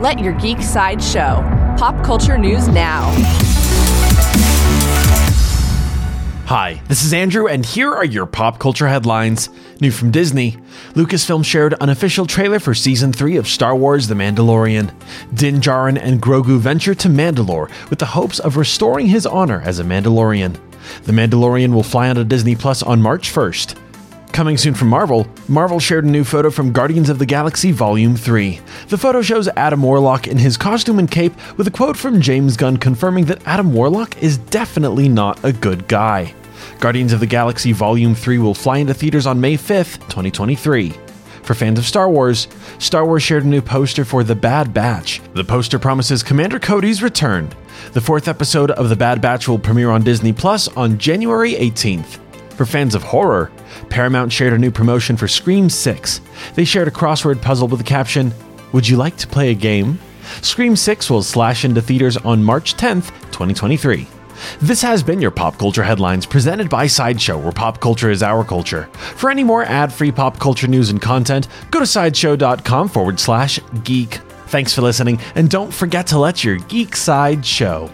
Let your geek side show. Pop culture news now. Hi, this is Andrew, and here are your pop culture headlines. New from Disney Lucasfilm shared an official trailer for Season 3 of Star Wars The Mandalorian. Din Djarin and Grogu venture to Mandalore with the hopes of restoring his honor as a Mandalorian. The Mandalorian will fly onto Disney Plus on March 1st. Coming soon from Marvel, Marvel shared a new photo from Guardians of the Galaxy Volume 3. The photo shows Adam Warlock in his costume and cape with a quote from James Gunn confirming that Adam Warlock is definitely not a good guy. Guardians of the Galaxy Volume 3 will fly into theaters on May 5th, 2023. For fans of Star Wars, Star Wars shared a new poster for The Bad Batch. The poster promises Commander Cody's return. The fourth episode of The Bad Batch will premiere on Disney Plus on January 18th. For fans of horror, Paramount shared a new promotion for Scream 6. They shared a crossword puzzle with the caption, Would you like to play a game? Scream 6 will slash into theaters on March 10th, 2023. This has been your Pop Culture Headlines presented by Sideshow, where pop culture is our culture. For any more ad free pop culture news and content, go to sideshow.com forward slash geek. Thanks for listening, and don't forget to let your geek side show.